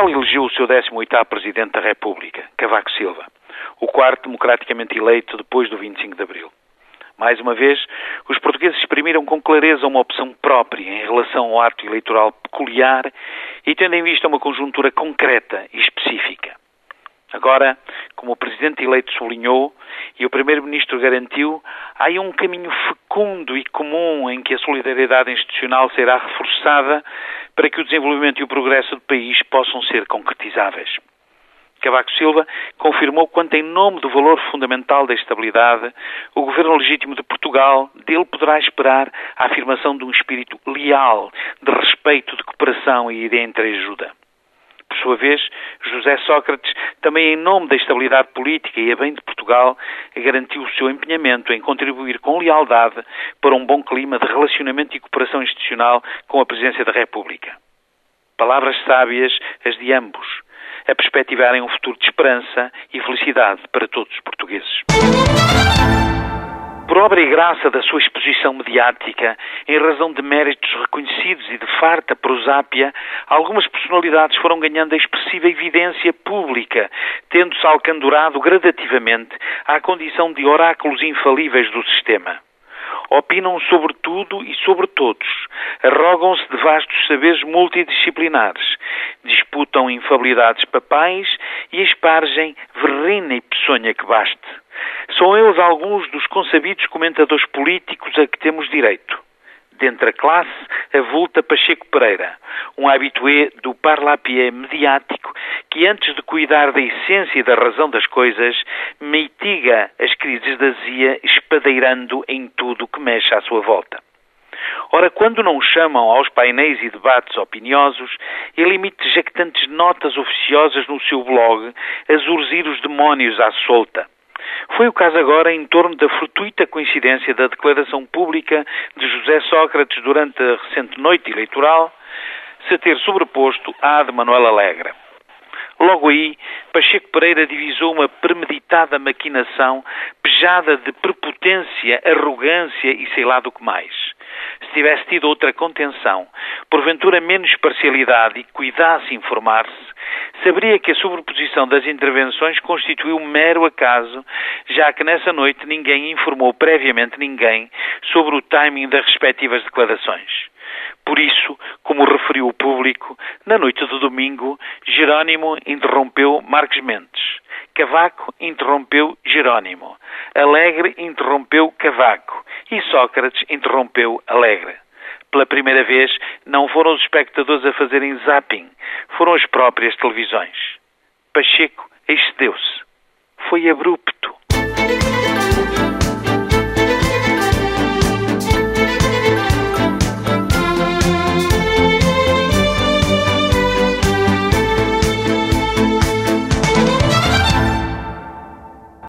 Portugal elegeu o seu 18º Presidente da República, Cavaco Silva, o quarto democraticamente eleito depois do 25 de Abril. Mais uma vez, os portugueses exprimiram com clareza uma opção própria em relação ao ato eleitoral peculiar e tendo em vista uma conjuntura concreta e específica. Agora, como o Presidente eleito sublinhou e o Primeiro-Ministro garantiu, há aí um caminho fecundo e comum em que a solidariedade institucional será reforçada para que o desenvolvimento e o progresso do país possam ser concretizáveis. Cavaco Silva confirmou quanto, em nome do valor fundamental da estabilidade, o governo legítimo de Portugal dele poderá esperar a afirmação de um espírito leal, de respeito, de cooperação e de entreajuda. Por sua vez, José Sócrates, também em nome da estabilidade política e a bem de Portugal, garantiu o seu empenhamento em contribuir com lealdade para um bom clima de relacionamento e cooperação institucional com a Presidência da República. Palavras sábias as de ambos, a perspectivarem um futuro de esperança e felicidade para todos os portugueses por obra e graça da sua exposição mediática, em razão de méritos reconhecidos e de farta prosápia, algumas personalidades foram ganhando a expressiva evidência pública, tendo-se alcandurado gradativamente à condição de oráculos infalíveis do sistema. Opinam sobre tudo e sobre todos, arrogam-se de vastos saberes multidisciplinares, disputam infabilidades papais e espargem verrina e peçonha que baste. São eles alguns dos consabidos comentadores políticos a que temos direito. Dentre a classe, avulta Pacheco Pereira, um habitué do parlapié mediático que, antes de cuidar da essência e da razão das coisas, mitiga as crises da azia espadeirando em tudo o que mexe à sua volta. Ora, quando não chamam aos painéis e debates opiniosos, ele emite jactantes notas oficiosas no seu blog a zurzir os demónios à solta. Foi o caso agora em torno da fortuita coincidência da declaração pública de José Sócrates durante a recente noite eleitoral se ter sobreposto à de Manuel Alegre. Logo aí, Pacheco Pereira divisou uma premeditada maquinação pejada de prepotência, arrogância e sei lá do que mais. Se tivesse tido outra contenção, porventura menos parcialidade e cuidasse informar-se, saberia que a sobreposição das intervenções constituiu um mero acaso, já que nessa noite ninguém informou previamente ninguém sobre o timing das respectivas declarações. Por isso, como referiu o público, na noite do domingo, Jerónimo interrompeu Marcos Mendes. Cavaco interrompeu Jerónimo. Alegre interrompeu Cavaco. E Sócrates interrompeu Alegre. Pela primeira vez, não foram os espectadores a fazerem zapping, foram as próprias televisões. Pacheco excedeu-se. Foi abrupto